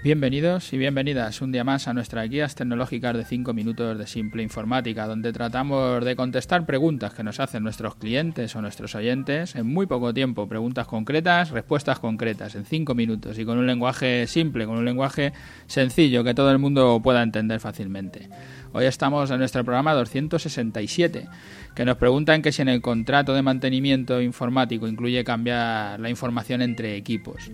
Bienvenidos y bienvenidas un día más a nuestras guías tecnológicas de 5 minutos de simple informática, donde tratamos de contestar preguntas que nos hacen nuestros clientes o nuestros oyentes en muy poco tiempo, preguntas concretas, respuestas concretas, en 5 minutos y con un lenguaje simple, con un lenguaje sencillo que todo el mundo pueda entender fácilmente. Hoy estamos en nuestro programa 267, que nos preguntan que si en el contrato de mantenimiento informático incluye cambiar la información entre equipos.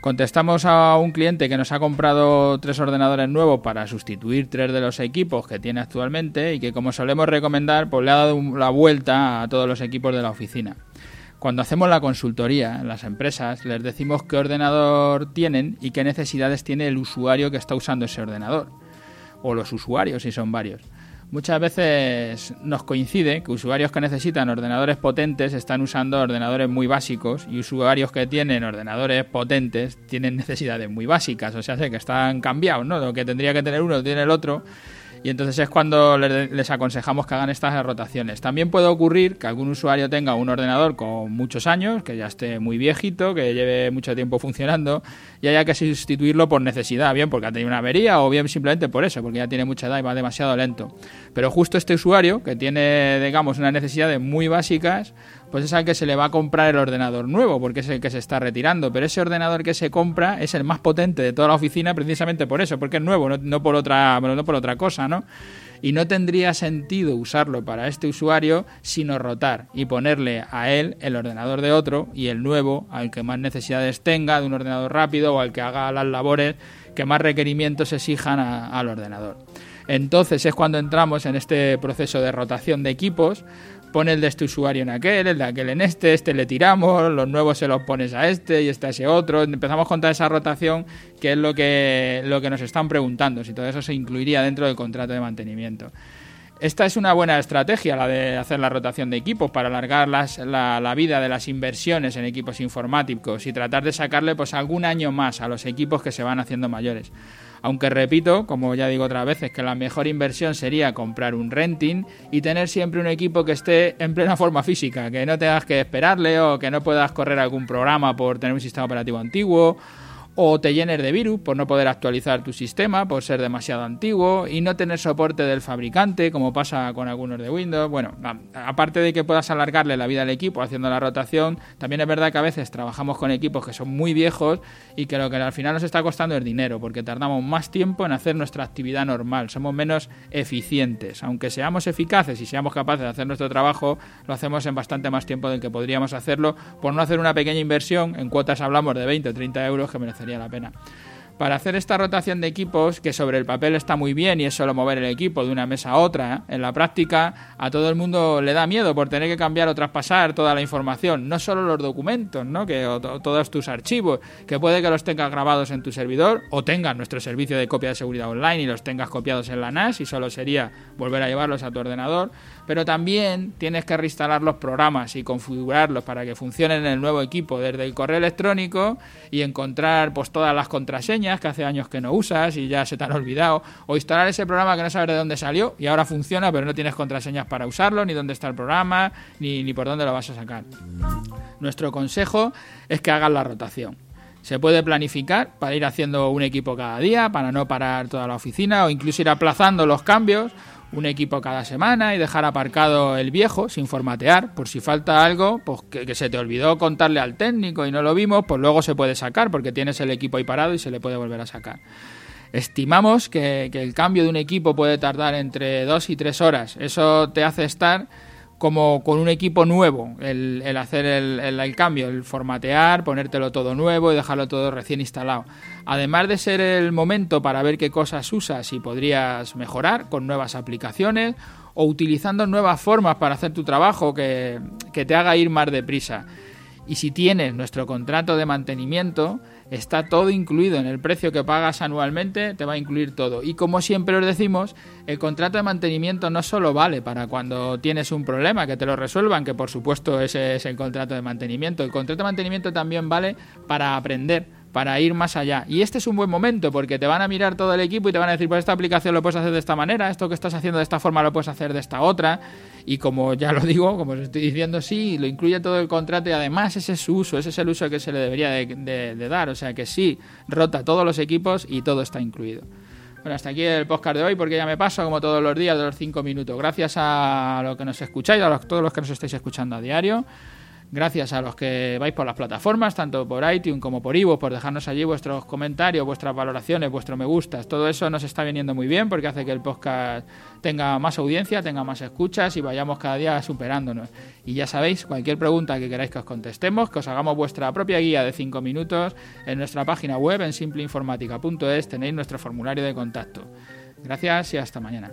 Contestamos a un cliente que nos ha comprado tres ordenadores nuevos para sustituir tres de los equipos que tiene actualmente y que como solemos recomendar, pues le ha dado la vuelta a todos los equipos de la oficina. Cuando hacemos la consultoría en las empresas, les decimos qué ordenador tienen y qué necesidades tiene el usuario que está usando ese ordenador o los usuarios si son varios. Muchas veces nos coincide que usuarios que necesitan ordenadores potentes están usando ordenadores muy básicos y usuarios que tienen ordenadores potentes tienen necesidades muy básicas, o sea, sé que están cambiados, ¿no? Lo que tendría que tener uno tiene el otro y entonces es cuando les aconsejamos que hagan estas rotaciones. También puede ocurrir que algún usuario tenga un ordenador con muchos años, que ya esté muy viejito, que lleve mucho tiempo funcionando y haya que sustituirlo por necesidad, bien porque ha tenido una avería o bien simplemente por eso, porque ya tiene mucha edad y va demasiado lento. Pero justo este usuario, que tiene, digamos, unas necesidades muy básicas, pues es al que se le va a comprar el ordenador nuevo, porque es el que se está retirando. Pero ese ordenador que se compra es el más potente de toda la oficina precisamente por eso, porque es nuevo, no, por, otra, no por otra cosa, ¿no? Y no tendría sentido usarlo para este usuario sino rotar y ponerle a él el ordenador de otro y el nuevo al que más necesidades tenga de un ordenador rápido o al que haga las labores que más requerimientos exijan al ordenador. Entonces es cuando entramos en este proceso de rotación de equipos pone el de este usuario en aquel, el de aquel en este, este le tiramos, los nuevos se los pones a este y este a ese otro. Empezamos con toda esa rotación que es lo que, lo que nos están preguntando, si todo eso se incluiría dentro del contrato de mantenimiento. Esta es una buena estrategia, la de hacer la rotación de equipos para alargar la, la, vida de las inversiones en equipos informáticos y tratar de sacarle pues algún año más a los equipos que se van haciendo mayores. Aunque repito, como ya digo otras veces, que la mejor inversión sería comprar un renting y tener siempre un equipo que esté en plena forma física, que no tengas que esperarle o que no puedas correr algún programa por tener un sistema operativo antiguo o te llenes de virus por no poder actualizar tu sistema, por ser demasiado antiguo y no tener soporte del fabricante, como pasa con algunos de Windows. Bueno, aparte de que puedas alargarle la vida al equipo haciendo la rotación, también es verdad que a veces trabajamos con equipos que son muy viejos y que lo que al final nos está costando es dinero, porque tardamos más tiempo en hacer nuestra actividad normal, somos menos eficientes. Aunque seamos eficaces y seamos capaces de hacer nuestro trabajo, lo hacemos en bastante más tiempo del que podríamos hacerlo por no hacer una pequeña inversión, en cuotas hablamos de 20 o 30 euros que merecería la pena. Para hacer esta rotación de equipos, que sobre el papel está muy bien y es solo mover el equipo de una mesa a otra, en la práctica a todo el mundo le da miedo por tener que cambiar o traspasar toda la información, no solo los documentos, ¿no? que todos tus archivos, que puede que los tengas grabados en tu servidor o tengas nuestro servicio de copia de seguridad online y los tengas copiados en la NAS y solo sería volver a llevarlos a tu ordenador pero también tienes que reinstalar los programas y configurarlos para que funcionen en el nuevo equipo desde el correo electrónico y encontrar pues todas las contraseñas que hace años que no usas y ya se te han olvidado o instalar ese programa que no sabes de dónde salió y ahora funciona pero no tienes contraseñas para usarlo ni dónde está el programa ni, ni por dónde lo vas a sacar. Nuestro consejo es que hagas la rotación. Se puede planificar para ir haciendo un equipo cada día, para no parar toda la oficina o incluso ir aplazando los cambios un equipo cada semana y dejar aparcado el viejo sin formatear. Por si falta algo, pues que, se te olvidó contarle al técnico y no lo vimos, pues luego se puede sacar porque tienes el equipo ahí parado y se le puede volver a sacar. Estimamos que, que el cambio de un equipo puede tardar entre dos y tres horas. Eso te hace estar como con un equipo nuevo, el, hacer el, cambio, el formatear, ponértelo todo nuevo y dejarlo todo recién instalado. Además de ser el momento para ver qué cosas usas y podrías mejorar con nuevas aplicaciones o utilizando nuevas formas para hacer tu trabajo que, que te haga ir más deprisa. Y si tienes nuestro contrato de mantenimiento, está todo incluido en el precio que pagas anualmente, te va a incluir todo. Y como siempre os decimos, el contrato de mantenimiento no solo vale para cuando tienes un problema, que te lo resuelvan, que por supuesto ese es el contrato de mantenimiento, el contrato de mantenimiento también vale para aprender, para ir más allá. Y este es un buen momento porque te van a mirar todo el equipo y te van a decir, pues esta aplicación lo puedes hacer de esta manera, esto que estás haciendo de esta forma lo puedes hacer de esta otra. Y como ya lo digo, como os estoy diciendo, sí, lo incluye todo el contrato y además ese es su uso, ese es el uso que se le debería de, dar. O sea que sí, rota todos los equipos y todo está incluido. Bueno, hasta aquí el podcast de hoy porque ya me paso como todos los días de los 5 minutos. Gracias a los que nos escucháis, a todos los que nos estáis escuchando a diario. Gracias a los que vais por las plataformas, tanto por iTunes como por Ivo, por dejarnos allí vuestros comentarios, vuestras valoraciones, vuestros me gustas. Todo eso nos está viniendo muy bien porque hace que el podcast tenga más audiencia, tenga más escuchas y vayamos cada día superándonos. Y ya sabéis, cualquier pregunta que queráis que os contestemos, que os hagamos vuestra propia guía de 5 minutos en nuestra página web en simpleinformática.es tenéis nuestro formulario de contacto. Gracias y hasta mañana.